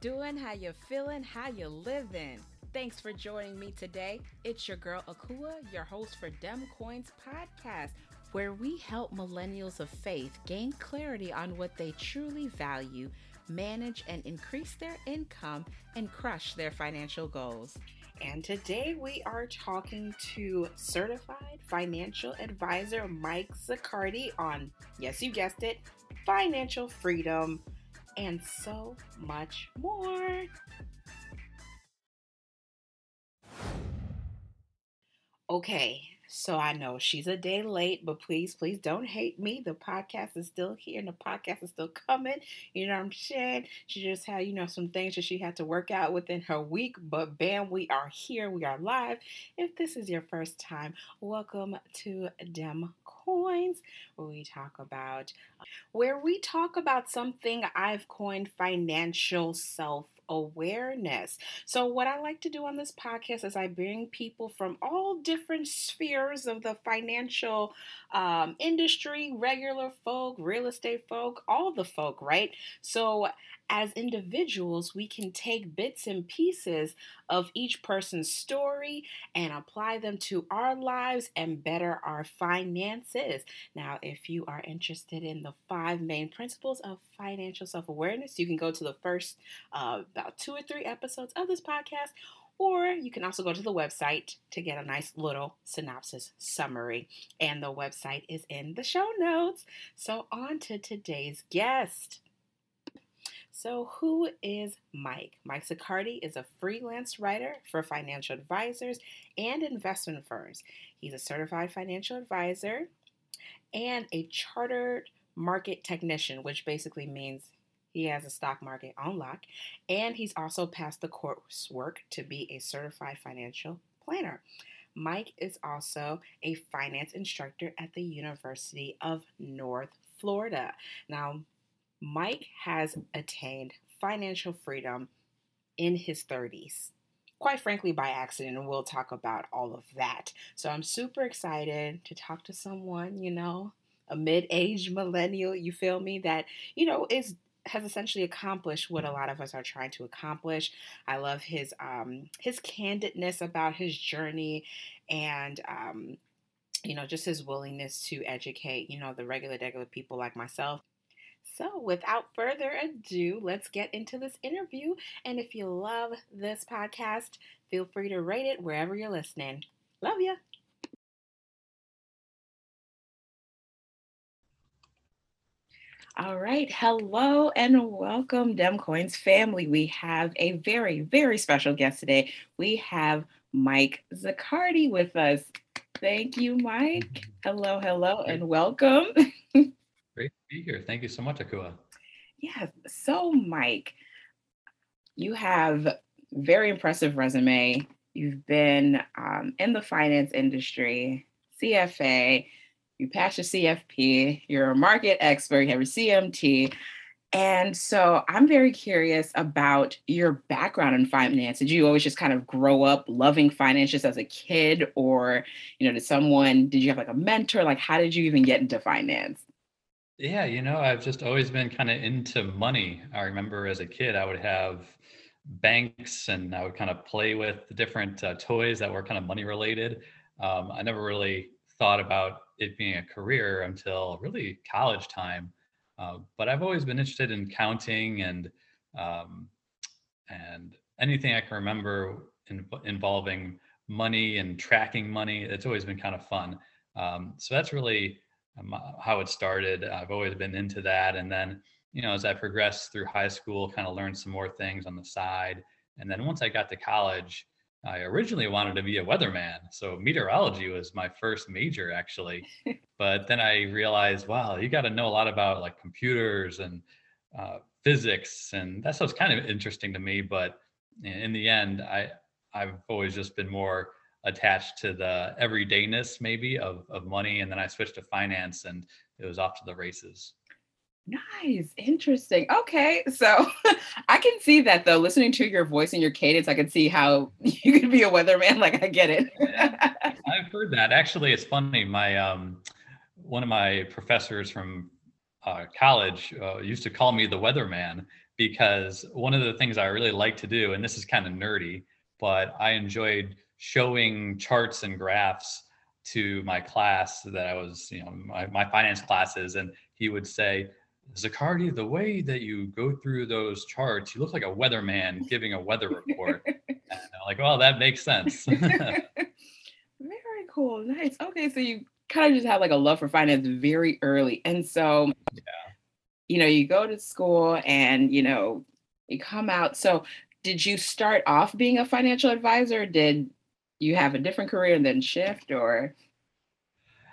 doing? How you feeling? How you living? Thanks for joining me today. It's your girl Akua, your host for Dem Coins Podcast, where we help millennials of faith gain clarity on what they truly value, manage and increase their income, and crush their financial goals. And today we are talking to certified financial advisor Mike Zaccardi on, yes, you guessed it, financial freedom and so much more. Okay, so I know she's a day late, but please, please don't hate me. The podcast is still here and the podcast is still coming. You know what I'm saying? She just had, you know, some things that she had to work out within her week, but bam, we are here. We are live. If this is your first time, welcome to Dem Coins, where we talk about where we talk about something I've coined financial self awareness. So, what I like to do on this podcast is I bring people from all different spheres of the financial um, industry, regular folk, real estate folk, all the folk, right? So, as individuals, we can take bits and pieces of each person's story and apply them to our lives and better our finances. Now, if you are interested in the five main principles of financial self awareness, you can go to the first uh, about two or three episodes of this podcast. Or you can also go to the website to get a nice little synopsis summary. And the website is in the show notes. So, on to today's guest. So, who is Mike? Mike Zaccardi is a freelance writer for financial advisors and investment firms. He's a certified financial advisor and a chartered market technician, which basically means he has a stock market on lock. And he's also passed the coursework to be a certified financial planner. Mike is also a finance instructor at the University of North Florida. Now, Mike has attained financial freedom in his 30s. Quite frankly, by accident, and we'll talk about all of that. So I'm super excited to talk to someone, you know, a mid-aged millennial, you feel me, that, you know, is has essentially accomplished what a lot of us are trying to accomplish. I love his um his candidness about his journey and um you know just his willingness to educate, you know, the regular regular people like myself so, without further ado, let's get into this interview. And if you love this podcast, feel free to rate it wherever you're listening. Love ya. All right. Hello and welcome, Demcoins family. We have a very, very special guest today. We have Mike Zaccardi with us. Thank you, Mike. Hello, hello, and welcome. Great to be here. Thank you so much, Akua. Yeah. So, Mike, you have very impressive resume. You've been um, in the finance industry, CFA. You passed your CFP. You're a market expert. You have your CMT. And so I'm very curious about your background in finance. Did you always just kind of grow up loving finance just as a kid? Or, you know, did someone, did you have like a mentor? Like, how did you even get into finance? Yeah, you know, I've just always been kind of into money. I remember as a kid, I would have banks and I would kind of play with the different uh, toys that were kind of money related. Um, I never really thought about it being a career until really college time. Uh, but I've always been interested in counting and um, and anything I can remember in, involving money and tracking money. It's always been kind of fun. Um, so that's really um, uh, how it started. I've always been into that. And then, you know, as I progressed through high school, kind of learned some more things on the side. And then once I got to college, I originally wanted to be a weatherman. So meteorology was my first major actually. but then I realized, wow, you got to know a lot about like computers and uh, physics. And that stuff's kind of interesting to me. But in the end, I, I've always just been more attached to the everydayness maybe of, of money and then i switched to finance and it was off to the races. Nice interesting. Okay so i can see that though listening to your voice and your cadence i can see how you could be a weatherman like i get it. I've heard that. Actually it's funny my um one of my professors from uh, college uh, used to call me the weatherman because one of the things I really like to do, and this is kind of nerdy, but I enjoyed showing charts and graphs to my class that I was, you know, my, my finance classes, and he would say, Zaccardi, the way that you go through those charts, you look like a weatherman giving a weather report. and I'm like, well, that makes sense. Very cool. Nice. Okay. So you kind of just have like a love for finance very early. And so, yeah. you know, you go to school and, you know, you come out. So did you start off being a financial advisor? Did you have a different career and then shift or?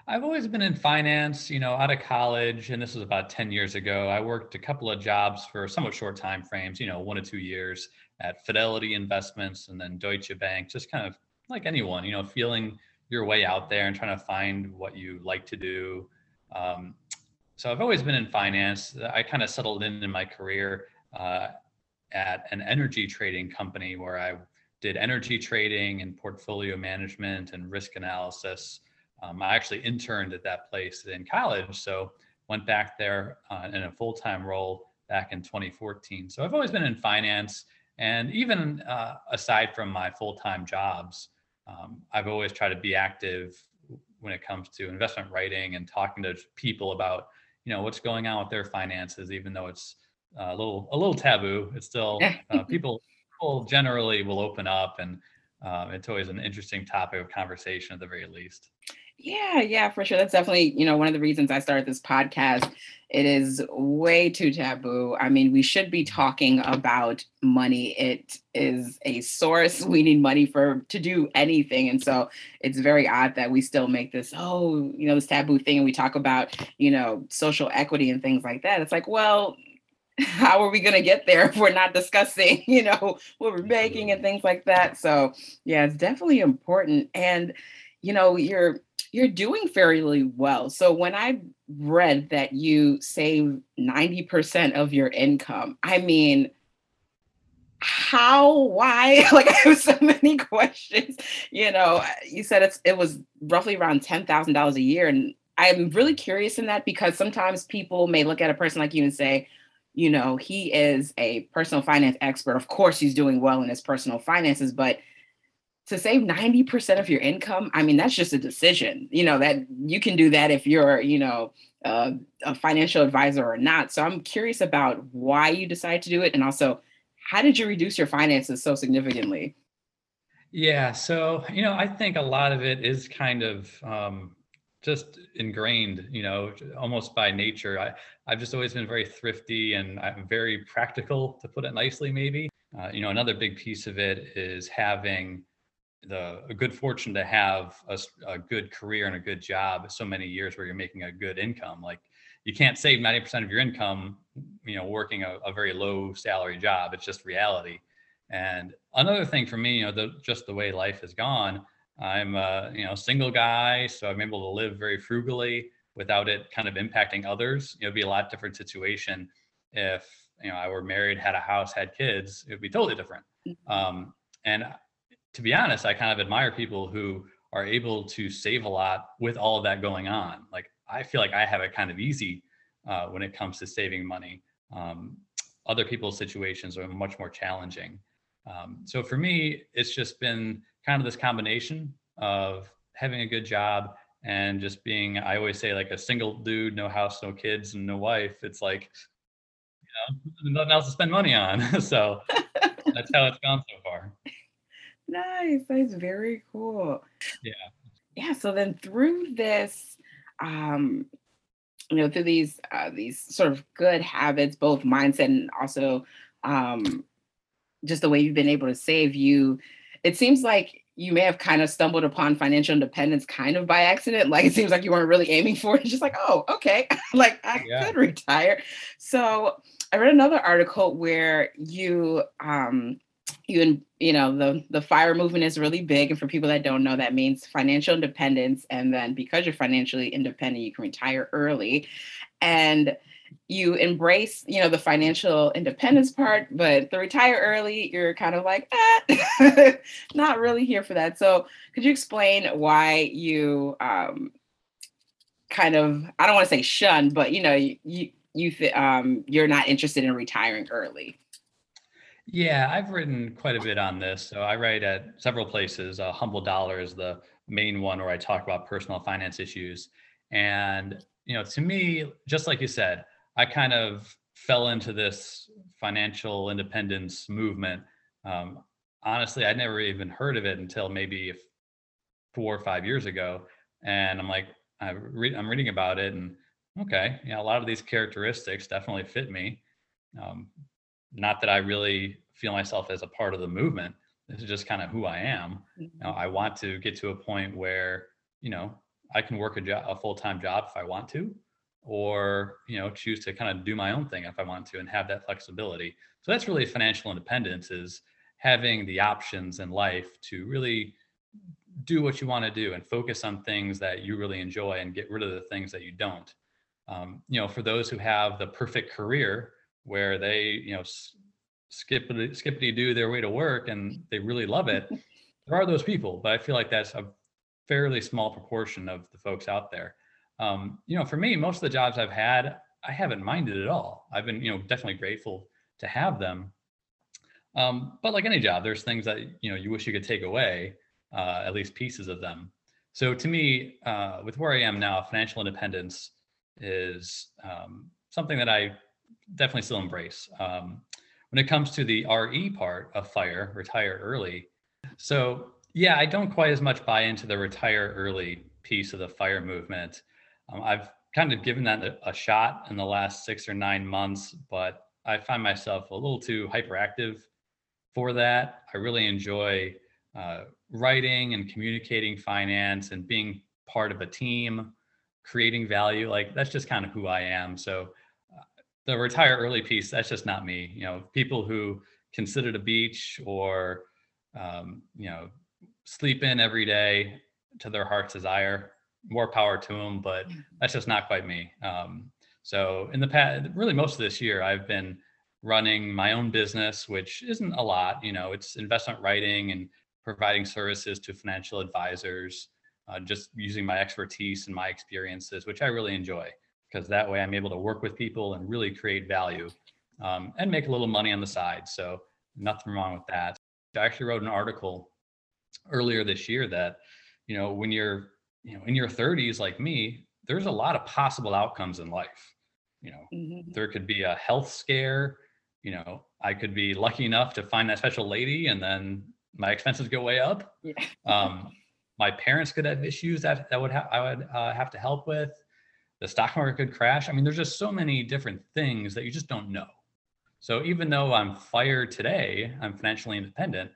I've always been in finance, you know, out of college, and this was about 10 years ago. I worked a couple of jobs for somewhat short time frames, you know, one to two years at Fidelity Investments and then Deutsche Bank, just kind of like anyone, you know, feeling your way out there and trying to find what you like to do. Um, so I've always been in finance. I kind of settled in in my career uh, at an energy trading company where I did energy trading and portfolio management and risk analysis. Um, I actually interned at that place in college, so went back there uh, in a full-time role back in 2014. So I've always been in finance, and even uh, aside from my full-time jobs, um, I've always tried to be active when it comes to investment writing and talking to people about you know what's going on with their finances, even though it's a little a little taboo. It's still uh, people people generally will open up, and um, it's always an interesting topic of conversation at the very least. Yeah, yeah, for sure. That's definitely, you know, one of the reasons I started this podcast. It is way too taboo. I mean, we should be talking about money. It is a source. We need money for to do anything. And so it's very odd that we still make this, oh, you know, this taboo thing and we talk about, you know, social equity and things like that. It's like, well, how are we going to get there if we're not discussing, you know, what we're mm-hmm. making and things like that? So, yeah, it's definitely important. And, you know, you're you're doing fairly well. So when I read that you save 90% of your income, I mean, how why like i have so many questions you know you said it's it was roughly around $10000 a year and i'm really curious in that because sometimes people may look at a person like you and say you know he is a personal finance expert. Of course he's doing well in his personal finances but to save 90% of your income i mean that's just a decision. You know that you can do that if you're you know uh, a financial advisor or not. So i'm curious about why you decided to do it and also how did you reduce your finances so significantly? Yeah so you know i think a lot of it is kind of um, just ingrained you know almost by nature. I, i've just always been very thrifty and i'm very practical to put it nicely maybe. Uh, you know another big piece of it is having the a good fortune to have a, a, good career and a good job so many years where you're making a good income. Like you can't save 90% of your income you know working a, a very low salary job. It's just reality. And another thing for me you know the, just the way life has gone i'm a you know single guy so i'm able to live very frugally without it kind of impacting others you know, it'd be a lot different situation if you know i were married had a house had kids it would be totally different mm-hmm. um, and to be honest, I kind of admire people who are able to save a lot with all of that going on. Like I feel like I have it kind of easy uh, when it comes to saving money. Um, other people's situations are much more challenging. Um, so for me, it's just been kind of this combination of having a good job and just being, I always say, like a single dude, no house, no kids, and no wife. It's like, you know, nothing else to spend money on. so that's how it's gone so far. Nice. That's very cool. Yeah. Yeah. So then through this, um, you know, through these uh, these sort of good habits, both mindset and also um, just the way you've been able to save you, it seems like you may have kind of stumbled upon financial independence kind of by accident. Like it seems like you weren't really aiming for it. It's just like, oh, okay, like I yeah. could retire. So I read another article where you um, you and you know the the fire movement is really big and for people that don't know that means financial independence and then because you're financially independent you can retire early and you embrace you know the financial independence part but the retire early you're kind of like eh, not really here for that so could you explain why you um kind of i don't want to say shun but you know you, you you um you're not interested in retiring early. Yeah, I've written quite a bit on this. So I write at several places. Uh, Humble Dollar is the main one where I talk about personal finance issues. And, you know, to me, just like you said, I kind of fell into this financial independence movement. Um, honestly, I'd never even heard of it until maybe four or five years ago. And I'm like, I re- I'm reading about it and okay, yeah, a lot of these characteristics definitely fit me. Um, not that I really feel myself as a part of the movement. This is just kind of who I am. Mm-hmm. You know, I want to get to a point where, you know, I can work a job, a full-time job if I want to, or, you know, choose to kind of do my own thing if I want to and have that flexibility. So that's really financial independence is having the options in life to really do what you want to do and focus on things that you really enjoy and get rid of the things that you don't. Um, you know, for those who have the perfect career where they, you know, skippity skippity do their way to work and they really love it, there are those people, but I feel like that's a fairly small proportion of the folks out there. Um, you know, for me, most of the jobs I've had, I haven't minded at all. I've been, you know, definitely grateful to have them. Um, but like any job, there's things that you know you wish you could take away uh, at least pieces of them. So to me, uh, with where I am now, financial independence is um, something that I definitely still embrace. Um, when it comes to the RE part of FIRE, retire early. So yeah, I don't quite as much buy into the retire early piece of the FIRE movement. Um, I've kind of given that a, a shot in the last six or nine months, but I find myself a little too hyperactive for that. I really enjoy uh, writing and communicating finance and being part of a team, creating value. Like that's just kind of who I am. So uh, the retire early piece, that's just not me. You know, people who consider a beach or, um, you know, sleep in every day to their heart's desire, more power to them, but mm-hmm. that's just not quite me. Um, so in the past, really most of this year, I've been running my own business, which isn't a lot, you know, it's investment writing and providing services to financial advisors, uh, just using my expertise and my experiences, which I really enjoy because that way I'm able to work with people and really create value um, and make a little money on the side. So nothing wrong with that. I actually wrote an article earlier this year that, you know, when you're, you know, in your 30s like me, there's a lot of possible outcomes in life. You know, mm-hmm. there could be a health scare. You know, I could be lucky enough to find that special lady and then my expenses go way up. Yeah. um, my parents could have issues that that would ha- I would uh, have to help with. The stock market could crash. I mean, there's just so many different things that you just don't know. So even though I'm fired today, I'm financially independent.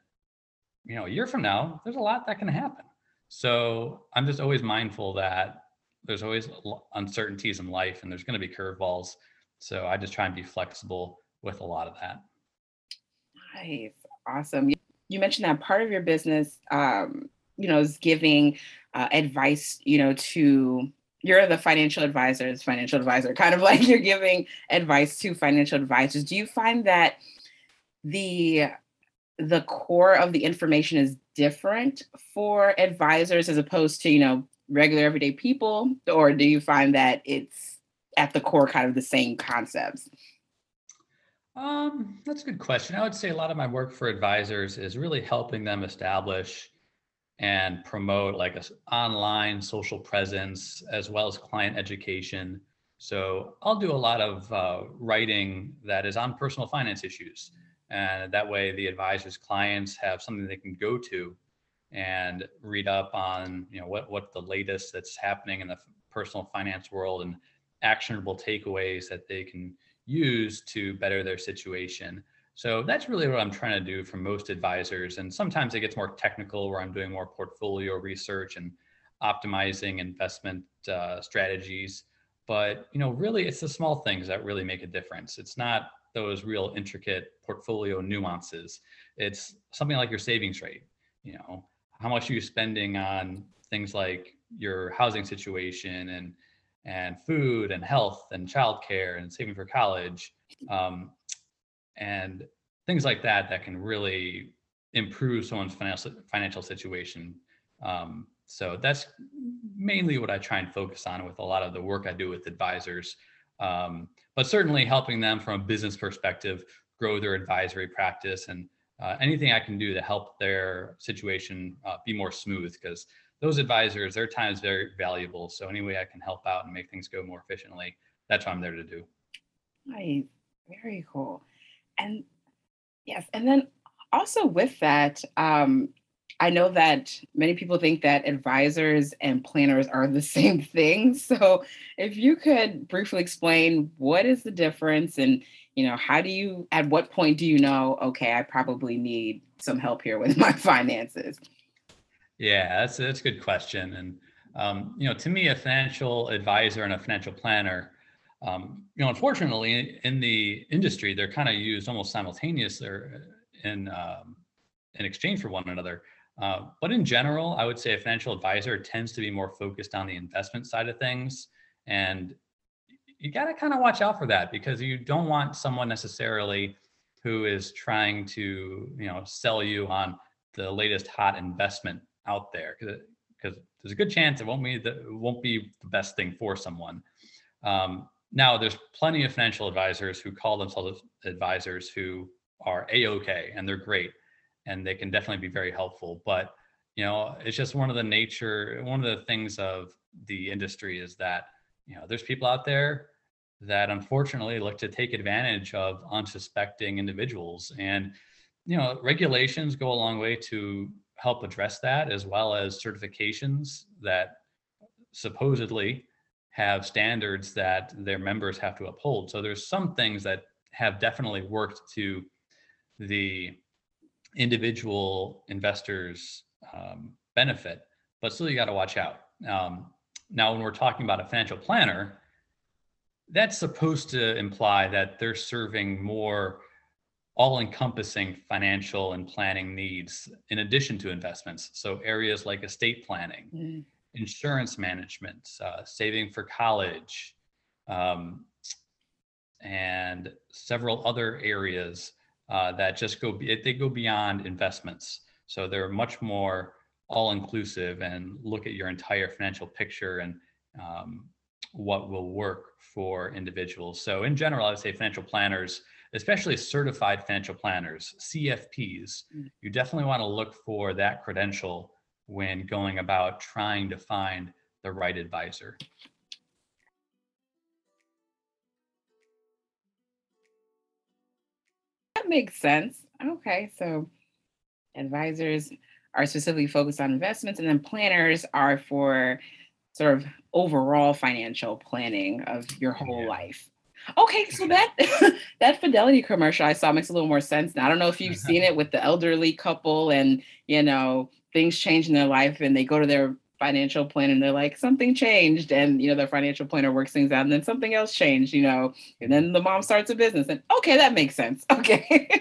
You know, a year from now, there's a lot that can happen. So I'm just always mindful that there's always uncertainties in life, and there's going to be curveballs. So I just try and be flexible with a lot of that. Nice, awesome you mentioned that part of your business, um, you know, is giving uh, advice, you know, to you're the financial advisors, financial advisor, kind of like you're giving advice to financial advisors. Do you find that the the core of the information is different for advisors as opposed to you know regular everyday people, or do you find that it's at the core kind of the same concepts? Um, that's a good question. I would say a lot of my work for advisors is really helping them establish and promote like a online social presence as well as client education. So I'll do a lot of uh, writing that is on personal finance issues, and that way the advisors' clients have something they can go to and read up on you know what what the latest that's happening in the personal finance world and actionable takeaways that they can use to better their situation. So that's really what I'm trying to do for most advisors. And sometimes it gets more technical where I'm doing more portfolio research and optimizing investment uh, strategies. But you know, really, it's the small things that really make a difference. It's not those real intricate portfolio nuances. It's something like your savings rate. You know, how much are you spending on things like your housing situation and and food and health and childcare and saving for college um, and things like that that can really improve someone's financial financial situation. Um, so that's mainly what I try and focus on with a lot of the work I do with advisors. Um, but certainly helping them from a business perspective grow their advisory practice and uh, anything I can do to help their situation uh, be more smooth because those advisors, their time is very valuable. So any way I can help out and make things go more efficiently, that's what I'm there to do. Nice. Very cool. And yes, and then also with that, um, I know that many people think that advisors and planners are the same thing. So if you could briefly explain what is the difference and you know how do you at what point do you know okay I probably need some help here with my finances? Yeah, that's that's a good question. And um, you know, to me, a financial advisor and a financial planner, um, you know, unfortunately, in the industry, they're kind of used almost simultaneously in um, in exchange for one another. Uh, but in general, I would say a financial advisor tends to be more focused on the investment side of things, and you got to kind of watch out for that because you don't want someone necessarily who is trying to you know sell you on the latest hot investment out there because there's a good chance it won't be the won't be the best thing for someone. Um, now, there's plenty of financial advisors who call themselves advisors who are a okay and they're great and they can definitely be very helpful. But you know, it's just one of the nature, one of the things of the industry is that you know there's people out there that unfortunately look to take advantage of unsuspecting individuals and you know regulations go a long way to help address that, as well as certifications that supposedly have standards that their members have to uphold. So there's some things that have definitely worked to the individual investors' um, benefit, but still you got to watch out. Um, now, when we're talking about a financial planner, that's supposed to imply that they're serving more all encompassing financial and planning needs in addition to investments. So, areas like estate planning, mm. insurance management, uh, saving for college, um, and several other areas uh, that just go, they go beyond investments. So, they're much more all inclusive and look at your entire financial picture and um, what will work for individuals. So, in general, I would say financial planners especially certified financial planners, CFPs, mm. you definitely want to look for that credential when going about trying to find the right advisor. That makes sense. Okay, so advisors are specifically focused on investments, and then planners are for sort of overall financial planning of your whole yeah. life. Okay, so that that Fidelity commercial I saw makes a little more sense. Now I don't know if you've seen it with the elderly couple and you know things change in their life and they go to their financial plan and they're like something changed and you know their financial planner works things out and then something else changed you know and then the mom starts a business and okay that makes sense okay.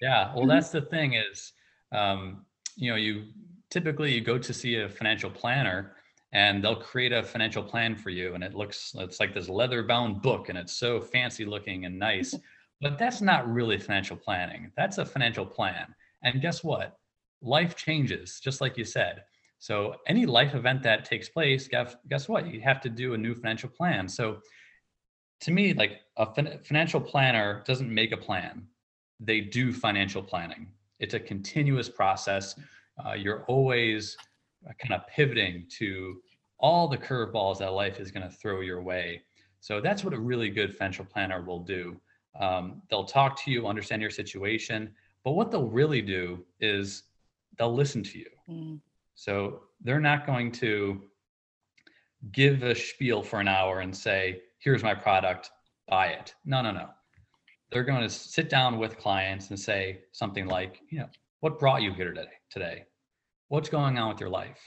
Yeah well that's the thing is um, you know you typically you go to see a financial planner and they'll create a financial plan for you and it looks it's like this leather bound book and it's so fancy looking and nice but that's not really financial planning that's a financial plan and guess what? Life changes just like you said so any life event that takes place guess, what you have to do a new financial plan so to me like a fin- financial planner doesn't make a plan they do financial planning it's a continuous process uh, you're always kind of pivoting to all the curveballs that life is going to throw your way. So that's what a really good financial planner will do. Um, they'll talk to you, understand your situation, but what they'll really do is they'll listen to you. Mm. So they're not going to give a spiel for an hour and say, here's my product, buy it. No, no, no. They're going to sit down with clients and say something like, you know, what brought you here today? Today, what's going on with your life?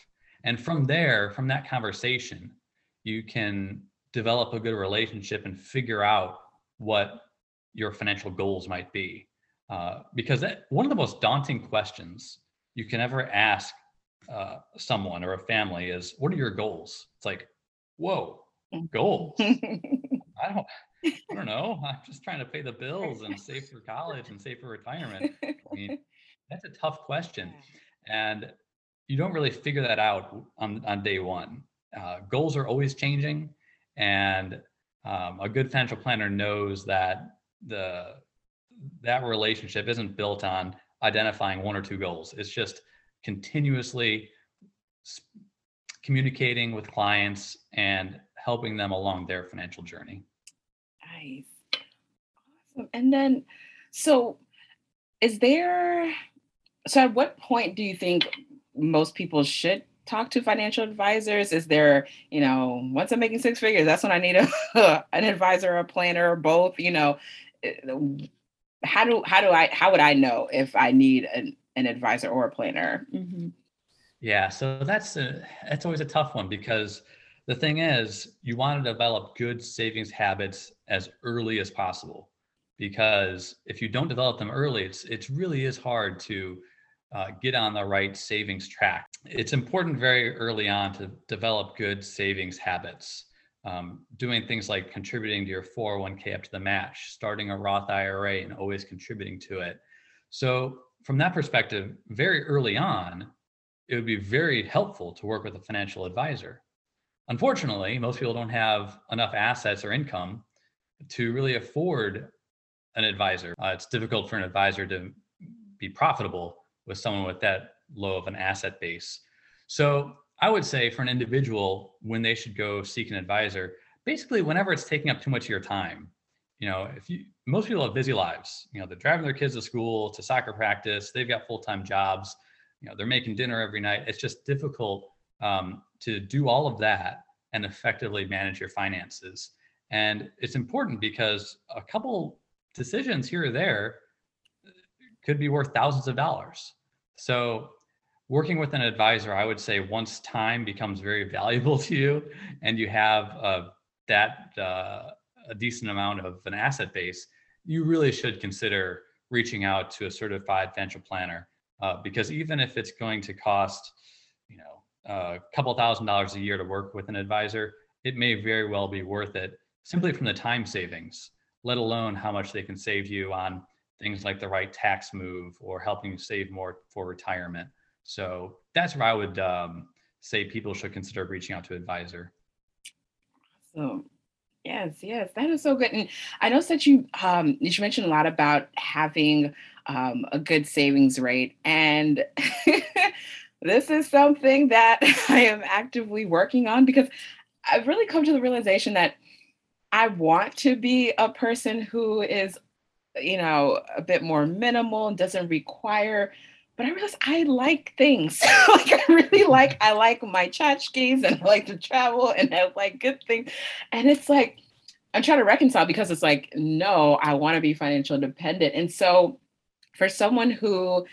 And from there, from that conversation, you can develop a good relationship and figure out what your financial goals might be. Uh, because that, one of the most daunting questions you can ever ask uh, someone or a family is, "What are your goals?" It's like, "Whoa, goals! I don't, I don't know. I'm just trying to pay the bills and save for college and save for retirement." I mean, that's a tough question, and you don't really figure that out on, on day one. Uh, goals are always changing, and um, a good financial planner knows that the that relationship isn't built on identifying one or two goals. It's just continuously communicating with clients and helping them along their financial journey. Nice. Awesome. And then, so is there, so at what point do you think most people should talk to financial advisors? Is there, you know, once I'm making six figures, that's when I need a, an advisor, a planner, both, you know, eh, how do, how do I, how would I know if I need an, an advisor or a planner? Mm-hmm. Yeah, so that's a, that's always a tough one because the thing is, you want to develop good savings habits as early as possible because if you don't develop them early, it's it really is hard to uh, get on the right savings track. It's important very early on to develop good savings habits. Um, doing things like contributing to your 401k up to the match, starting a Roth IRA and always contributing to it. So, from that perspective, very early on, it would be very helpful to work with a financial advisor. Unfortunately, most people don't have enough assets or income to really afford an advisor. Uh, it's difficult for an advisor to be profitable with someone with that low of an asset base. So I would say for an individual, when they should go seek an advisor, basically whenever it's taking up too much of your time. You know, if you most people have busy lives, you know, they're driving their kids to school, to soccer practice, they've got full-time jobs, you know, they're making dinner every night. It's just difficult um, to do all of that and effectively manage your finances. And it's important because a couple decisions here or there could be worth thousands of dollars. So, working with an advisor, I would say once time becomes very valuable to you and you have uh, that uh, a decent amount of an asset base, you really should consider reaching out to a certified financial planner uh, because even if it's going to cost, you know, a couple thousand dollars a year to work with an advisor, it may very well be worth it simply from the time savings let alone how much they can save you on things like the right tax move or helping you save more for retirement. So that's where I would um, say people should consider reaching out to advisor. So yes, yes, that is so good. And I know that you um, you mentioned a lot about having um, a good savings rate, and this is something that I am actively working on because I've really come to the realization that I want to be a person who is, you know, a bit more minimal and doesn't require, but I realize I like things. like I really like, I like my tchotchkes and I like to travel and I like good things. And it's like, I'm trying to reconcile because it's like, no, I want to be financial independent. And so for someone who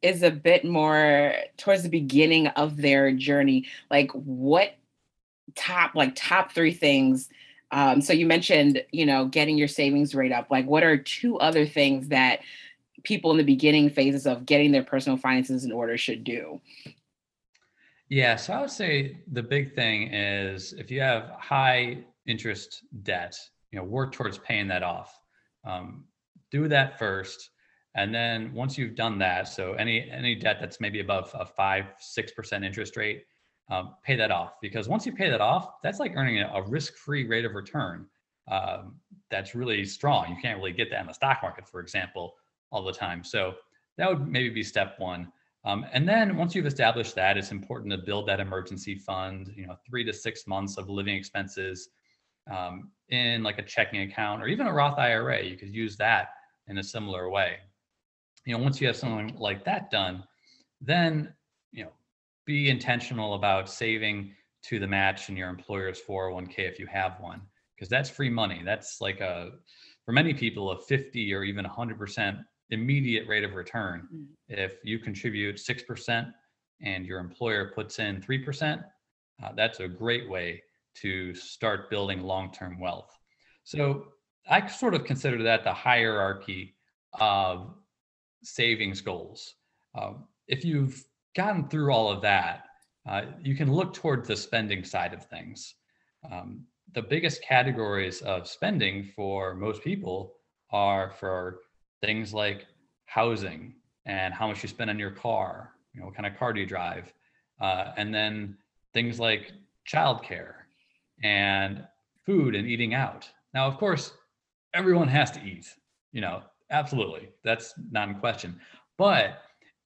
is a bit more towards the beginning of their journey, like what top, like top three things um, so you mentioned, you know, getting your savings rate up. Like, what are two other things that people in the beginning phases of getting their personal finances in order should do? Yeah, so I would say the big thing is if you have high interest debt, you know, work towards paying that off. Um, do that first, and then once you've done that, so any any debt that's maybe above a five six percent interest rate, um, pay that off because once you pay that off, that's like earning a, a risk-free rate of return. Um, that's really strong. You can't really get that in the stock market, for example, all the time. So that would maybe be step one. Um, and then once you've established that, it's important to build that emergency fund. You know, three to six months of living expenses um, in like a checking account or even a Roth IRA. You could use that in a similar way. You know, once you have something like that done, then you know be intentional about saving to the match in your employer's 401k if you have one, because that's free money. That's like a, for many people, a 50 or even 100% immediate rate of return. Mm. If you contribute 6% and your employer puts in 3%, uh, that's a great way to start building long term wealth. So I sort of consider that the hierarchy of savings goals. Um, if you've gotten through all of that, uh, you can look toward the spending side of things. Um, the biggest categories of spending for most people are for things like housing and how much you spend on your car, you know, what kind of car do you drive, uh, and then things like childcare and food and eating out. Now, of course, everyone has to eat, you know, absolutely. That's not in question. But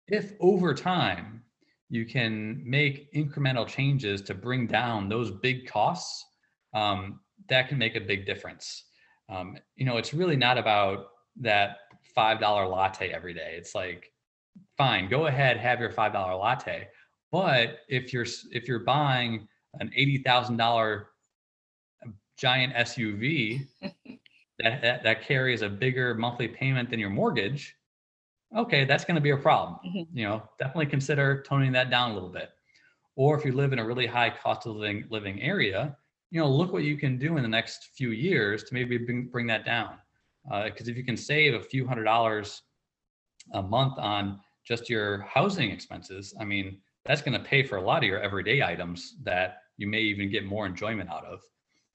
if over time you can make incremental changes to bring down those big costs, um, that can make a big difference. Um, you know, it's really not about that $5 latte every day. It's like, fine, go ahead, have your $5 latte. But if you're if you're buying an $80,000 giant SUV that, that, that carries a bigger monthly payment than your mortgage, okay, that's going to be a problem. Mm-hmm. You know, definitely consider toning that down a little bit. Or if you live in a really high cost of living living area, you know, look what you can do in the next few years to maybe bring, bring that down. Because uh, if you can save a few hundred dollars a month on just your housing expenses, I mean, that's going to pay for a lot of your everyday items that you may even get more enjoyment out of.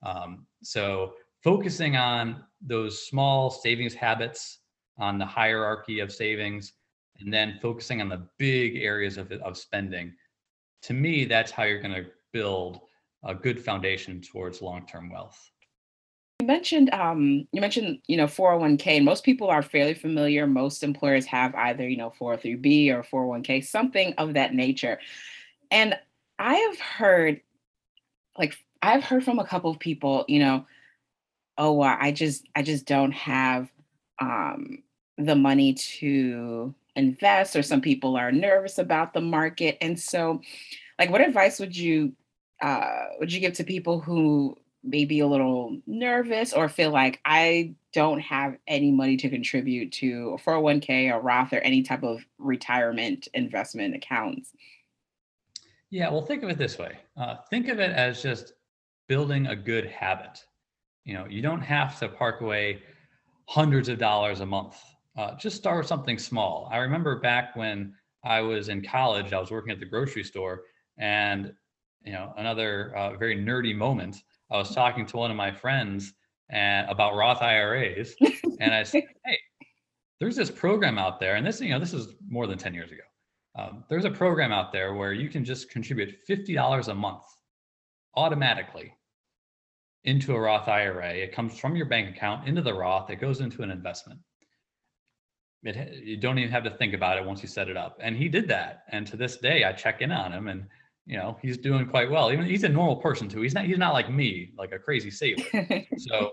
Um, so focusing on those small savings habits on the hierarchy of savings and then focusing on the big areas of, of spending to me that's how you're going to build a good foundation towards long-term wealth you mentioned um, you mentioned you know 401k and most people are fairly familiar. Most employers have either you know 403b or 401k something of that nature. And i have heard like i've heard from a couple of people you know oh well, i just i just don't have um, the money to invest or some people are nervous about the market. And so like what advice would you uh, would you give to people who may be a little nervous or feel like i don't have any money to contribute to a 401k or roth or any type of retirement investment accounts yeah well think of it this way uh, think of it as just building a good habit you know you don't have to park away hundreds of dollars a month uh, just start with something small. I remember back when I was in college, I was working at the grocery store, and you know, another uh, very nerdy moment. I was talking to one of my friends and about Roth IRAs, and I said, "Hey, there's this program out there, and this, you know, this is more than ten years ago. Um, there's a program out there where you can just contribute fifty dollars a month automatically into a Roth IRA. It comes from your bank account into the Roth. It goes into an investment." it, you don't even have to think about it once you set it up. And he did that. And to this day, I check in on him and, you know, he's doing quite well. Even he's a normal person too. He's not, he's not like me, like a crazy saver. so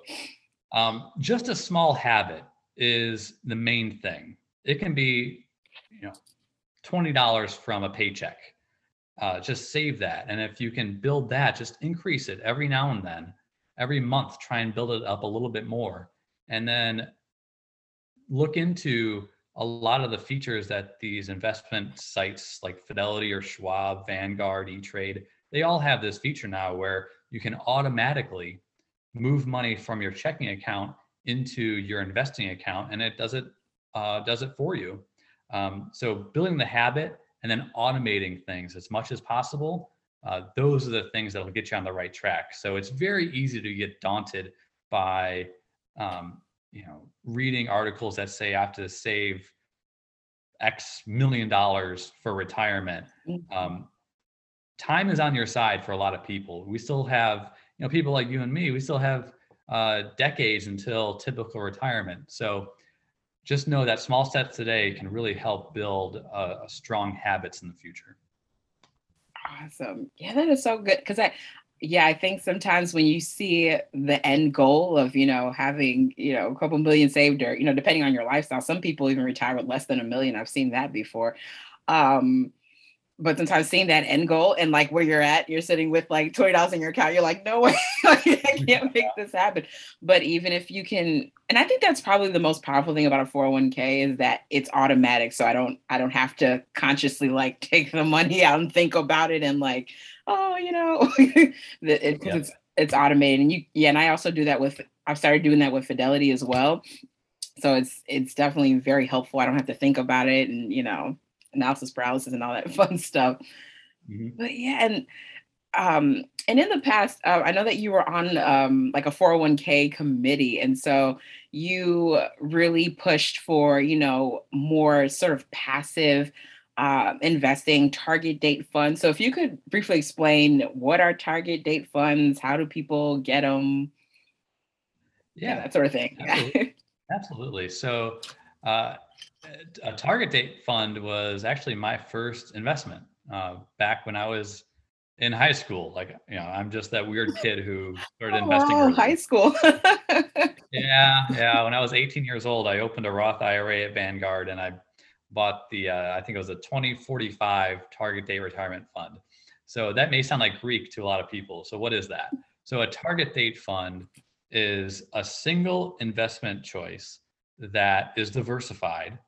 um, just a small habit is the main thing. It can be, you know, $20 from a paycheck. Uh, just save that. And if you can build that, just increase it every now and then, every month, try and build it up a little bit more. And then look into a lot of the features that these investment sites like Fidelity or Schwab, Vanguard, E-Trade, they all have this feature now where you can automatically move money from your checking account into your investing account and it does it uh, does it for you. Um, so building the habit and then automating things as much as possible, uh, those are the things that will get you on the right track. So it's very easy to get daunted by um, you know reading articles that say I have to save X million dollars for retirement. Mm-hmm. Um, time is on your side for a lot of people. We still have, you know, people like you and me, we still have uh, decades until typical retirement. So just know that small steps today can really help build a, a strong habits in the future. Awesome. Yeah, that is so good. Cause I, yeah, I think sometimes when you see the end goal of, you know, having, you know, a couple million saved or, you know, depending on your lifestyle, some people even retire with less than a million. I've seen that before. Um, but sometimes seeing that end goal and like where you're at, you're sitting with like twenty dollars in your account. You're like, no way, I can't make this happen. But even if you can, and I think that's probably the most powerful thing about a 401k is that it's automatic. So I don't, I don't have to consciously like take the money out and think about it and like, oh, you know, it, it, yeah. it's it's automated. And you, yeah, and I also do that with. I've started doing that with Fidelity as well. So it's it's definitely very helpful. I don't have to think about it, and you know, analysis paralysis and all that fun stuff. Mm-hmm. But yeah, and um, and in the past, uh, I know that you were on um, like a 401k committee, and so you really pushed for you know more sort of passive uh, investing target date funds. So if you could briefly explain what are target date funds, how do people get them? yeah, that sort of thing. Absolutely. absolutely. So, uh, a target date fund was actually my first investment uh, back when I was in high school. Like, you know, I'm just that weird kid who started investing. Oh, high school. yeah, yeah. When I was 18 years old, I opened a Roth IRA at Vanguard, and I bought the uh, I think it was a 2045 target date retirement fund. So that may sound like Greek to a lot of people. So what is that? So a target date fund is a single investment choice that is diversified.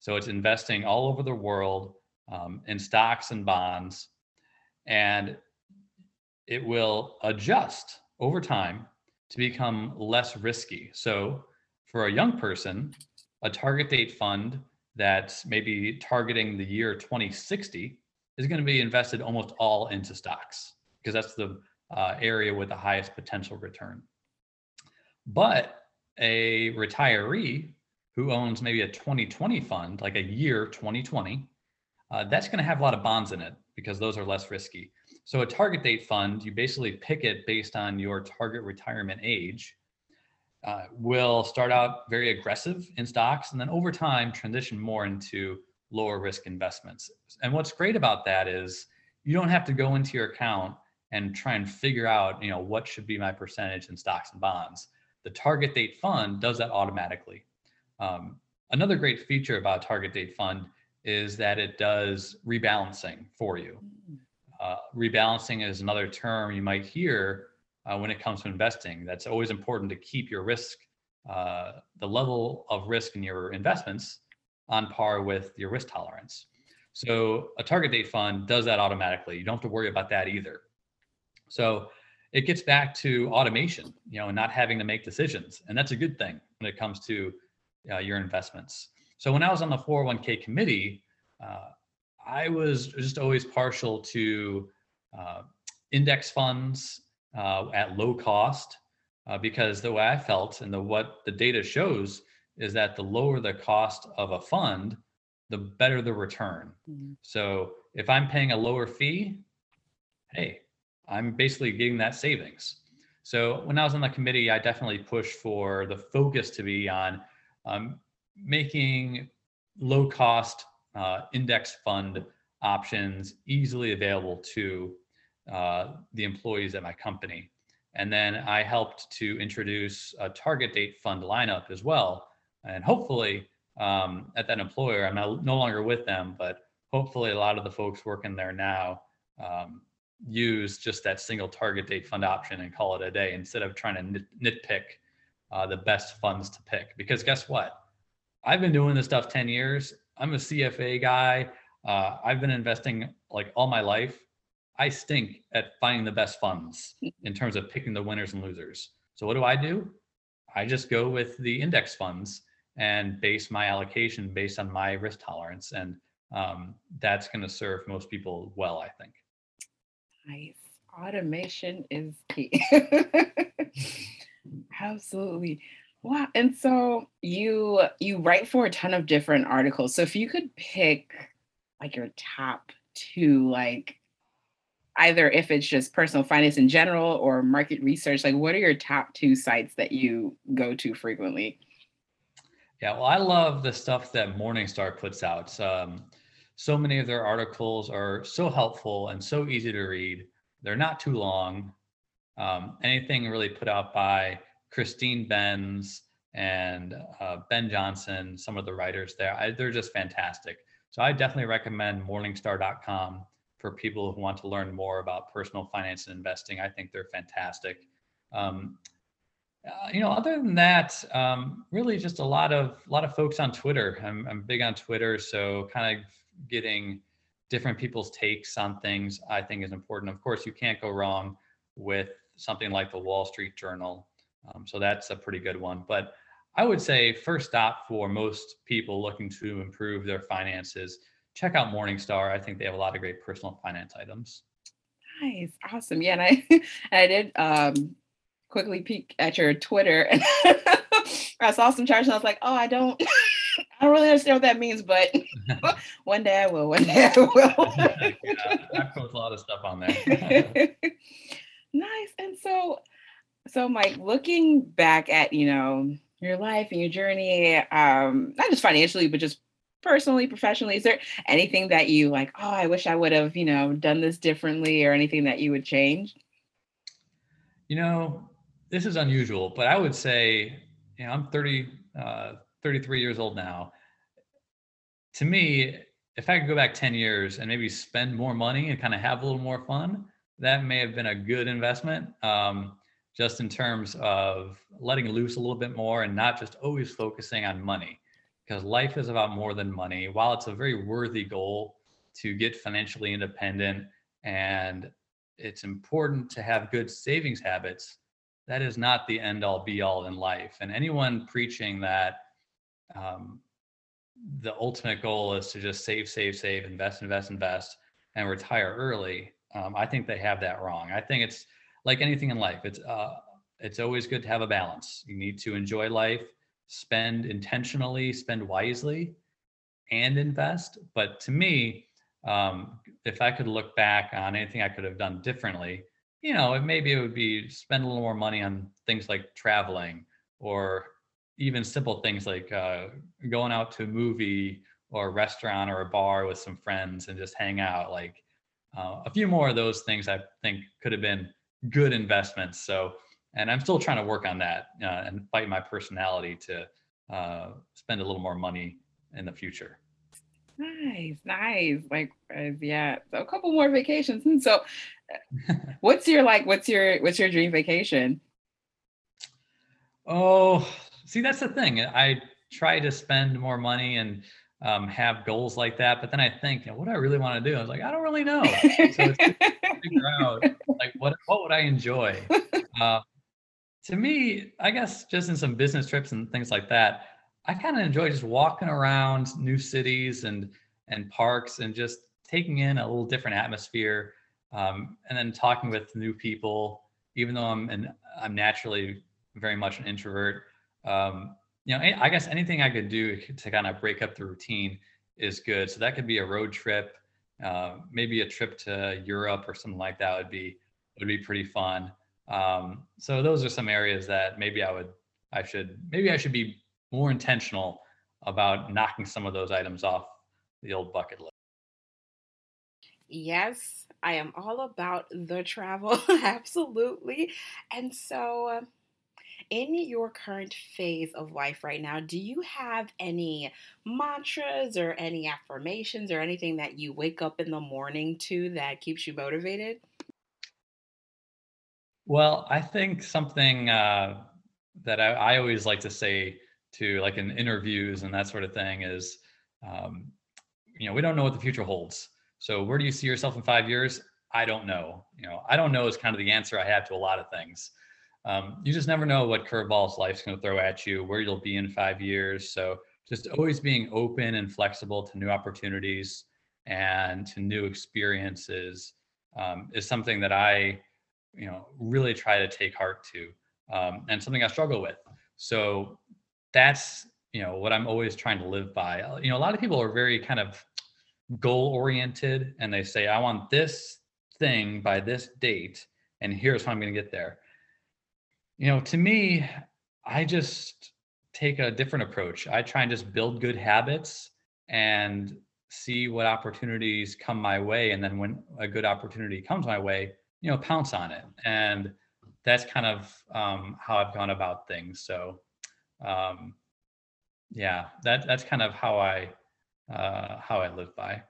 So it's investing all over the world um, in stocks and bonds, and it will adjust over time to become less risky. So for a young person, a target date fund that's maybe targeting the year 2060 is going to be invested almost all into stocks because that's the uh, area with the highest potential return. But a retiree who owns maybe a 2020 fund, like a year 2020, uh, that's going to have a lot of bonds in it because those are less risky. So a target date fund, you basically pick it based on your target retirement age. Uh, will start out very aggressive in stocks and then over time transition more into lower risk investments. And what's great about that is you don't have to go into your account and try and figure out, you know, what should be my percentage in stocks and bonds. The target date fund does that automatically. Um, another great feature about target date fund is that it does rebalancing for you. Mm. Uh, rebalancing is another term you might hear uh, when it comes to investing. That's always important to keep your risk, uh, the level of risk in your investments on par with your risk tolerance. So a target date fund does that automatically. You don't have to worry about that either. So it gets back to automation, you know, and not having to make decisions. And that's a good thing when it comes to uh, your investments. So when I was on the 401k committee, uh, I was just always partial to uh, index funds uh, at low cost uh, because the way I felt and the what the data shows is that the lower the cost of a fund, the better the return. Mm-hmm. So if I'm paying a lower fee, hey, I'm basically getting that savings. So when I was on the committee, I definitely pushed for the focus to be on um, making low cost uh, index fund options easily available to uh, the employees at my company. And then I helped to introduce a target date fund lineup as well. And hopefully, um, at that employer, I'm no longer with them, but hopefully, a lot of the folks working there now um, use just that single target date fund option and call it a day instead of trying to nit- nitpick uh, the best funds to pick. Because guess what? I've been doing this stuff 10 years. I'm a CFA guy. Uh, I've been investing like all my life. I stink at finding the best funds in terms of picking the winners and losers. So what do I do? I just go with the index funds and base my allocation based on my risk tolerance, and um, that's going to serve most people well, I think. Nice. Automation is key. Absolutely. Wow. And so you you write for a ton of different articles. So if you could pick like your top two, like either if it's just personal finance in general or market research, like what are your top two sites that you go to frequently? Yeah, well, I love the stuff that Morningstar puts out. Um, so many of their articles are so helpful and so easy to read. They're not too long. Um, anything really put out by Christine Benz and uh, Ben Johnson, some of the writers there, I, they're just fantastic. So I definitely recommend Morningstar.com for people who want to learn more about personal finance and investing. I think they're fantastic. Um, uh, you know, other than that, um, really just a lot of a lot of folks on Twitter. I'm, I'm big on Twitter, so kind of getting different people's takes on things I think is important. Of course, you can't go wrong with something like the Wall Street Journal. Um, so that's a pretty good one. But I would say first stop for most people looking to improve their finances, check out Morningstar. I think they have a lot of great personal finance items. Nice, awesome. Yeah, and I I did um, quickly peek at your Twitter and I saw some charts and I was like, oh, I don't I don't really understand what that means, but one day I will. One day I will. yeah, I post a lot of stuff on there. Nice. And so So, Mike, looking back at you know your life and your journey, um, not just financially, but just personally, professionally, is there anything that you like? Oh, I wish I would have you know done this differently, or anything that you would change? You know, this is unusual, but I would say, you know, I'm 30, uh, 33 years old now. To me, if I could go back 10 years and maybe spend more money and kind of have a little more fun, that may have been a good investment. Um, just in terms of letting loose a little bit more and not just always focusing on money because life is about more than money. While it's a very worthy goal to get financially independent and it's important to have good savings habits, that is not the end all be all in life. And anyone preaching that um, the ultimate goal is to just save, save, save, invest, invest, invest, and retire early, um, I think they have that wrong. I think it's like anything in life. It's uh, it's always good to have a balance. You need to enjoy life, spend intentionally, spend wisely, and invest. But to me, um, if I could look back on anything I could have done differently, you know, it, maybe it would be spend a little more money on things like traveling or even simple things like uh, going out to a movie or a restaurant or a bar with some friends and just hang out. Like uh, a few more of those things I think could have been good investments. So, and I'm still trying to work on that uh, and fight my personality to uh, spend a little more money in the future. Nice, nice. Like, uh, yeah. So a couple more vacations. And so, what's your like? What's your what's your dream vacation? Oh, see, that's the thing. I try to spend more money and um, have goals like that, but then I think, you know, what do I really want to do? I was like, I don't really know. So figure out like what what would I enjoy. Uh, to me, I guess just in some business trips and things like that, I kind of enjoy just walking around new cities and and parks and just taking in a little different atmosphere, um, and then talking with new people. Even though I'm and I'm naturally very much an introvert, um, you know, I guess anything I could do to kind of break up the routine is good. So that could be a road trip, uh, maybe a trip to Europe or something like that would be would be pretty fun. Um, so those are some areas that maybe I would I should maybe I should be more intentional about knocking some of those items off the old bucket list. Yes, I am all about the travel, absolutely. And so, in your current phase of life right now, do you have any mantras or any affirmations or anything that you wake up in the morning to that keeps you motivated? Well, I think something uh, that I, I always like to say to like in interviews and that sort of thing is um, you know we don't know what the future holds. So where do you see yourself in five years? I don't know. You know i don't know is kind of the answer i have to a lot of things um, you just never know what curveballs life's going to throw at you where you'll be in five years. So just always being open and flexible to new opportunities and to new experiences um, is something that i you know really try to take heart to um, and something i struggle with. So that's you know what i'm always trying to live by. Uh, you know a lot of people are very kind of goal oriented and they say i want this thing by this date and here's how i'm going to get there you know to me i just take a different approach i try and just build good habits and see what opportunities come my way and then when a good opportunity comes my way you know pounce on it and that's kind of um, how i've gone about things so um, yeah, that that's kind of how I uh, how I live by.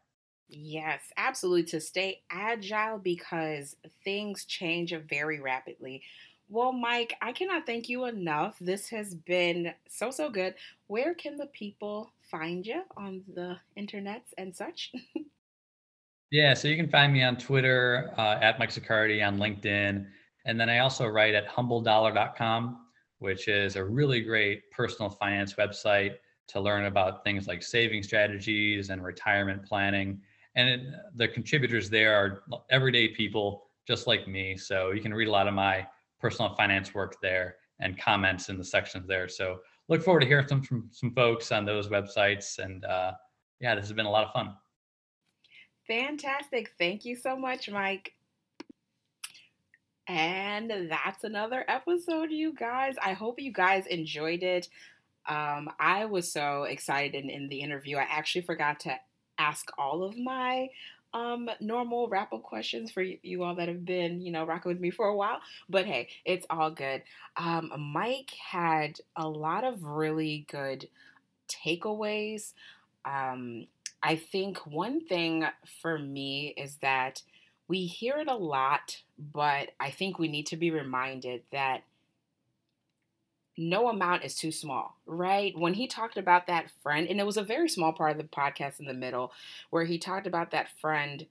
Yes, absolutely. To stay agile because things change very rapidly. Well, Mike, I cannot thank you enough. This has been so, so good. Where can the people find you on the internets and such? yeah, so you can find me on Twitter uh, at Mike Zaccardi, on LinkedIn. And then I also write at humbledollar.com which is a really great personal finance website to learn about things like saving strategies and retirement planning. And it, the contributors there are everyday people just like me. So you can read a lot of my personal finance work there and comments in the sections there. So look forward to hearing from, from some folks on those websites. And uh, yeah, this has been a lot of fun. Fantastic. Thank you so much, Mike. And that's another episode, you guys. I hope you guys enjoyed it. Um, I was so excited in, in the interview. I actually forgot to ask all of my um normal wrap up questions for you all that have been you know rocking with me for a while but hey it's all good. Um mike had a lot of really good takeaways. Um i think one thing for me is that we hear it a lot but i think we need to be reminded that no amount is too small, right? When he talked about that friend, and it was a very small part of the podcast in the middle, where he talked about that friend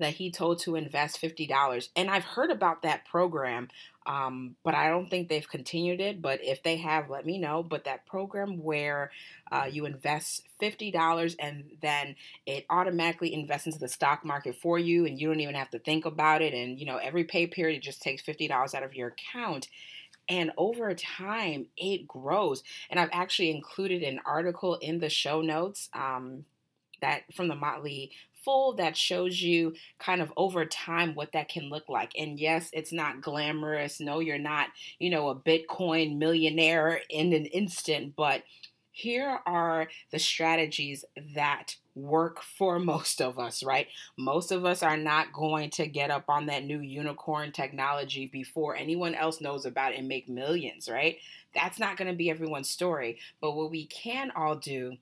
that he told to invest $50. And I've heard about that program, um, but I don't think they've continued it. But if they have, let me know. But that program where uh, you invest $50 and then it automatically invests into the stock market for you and you don't even have to think about it. And, you know, every pay period, it just takes $50 out of your account and over time, it grows. And I've actually included an article in the show notes um, that from the Motley Fool that shows you kind of over time what that can look like. And yes, it's not glamorous. No, you're not, you know, a Bitcoin millionaire in an instant, but here are the strategies that work for most of us, right? Most of us are not going to get up on that new unicorn technology before anyone else knows about it and make millions, right? That's not going to be everyone's story. But what we can all do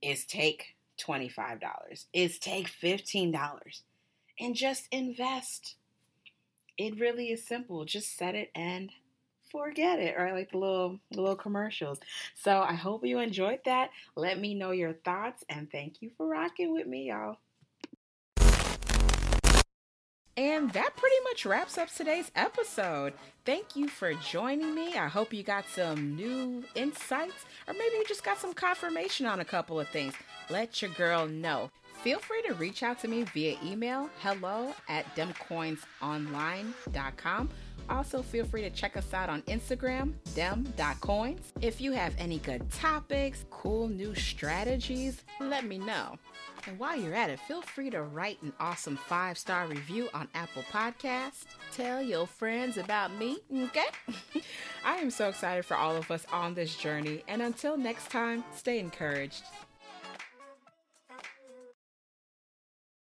is take $25, is take $15 and just invest. It really is simple. Just set it and forget it, right? Like the little the little commercials. So I hope you enjoyed that. Let me know your thoughts and thank you for rocking with me, y'all. And that pretty much wraps up today's episode. Thank you for joining me. I hope you got some new insights, or maybe you just got some confirmation on a couple of things. Let your girl know. Feel free to reach out to me via email hello at demcoinsonline.com also, feel free to check us out on Instagram, dem.coins. If you have any good topics, cool new strategies, let me know. And while you're at it, feel free to write an awesome five star review on Apple Podcasts. Tell your friends about me, okay? I am so excited for all of us on this journey. And until next time, stay encouraged.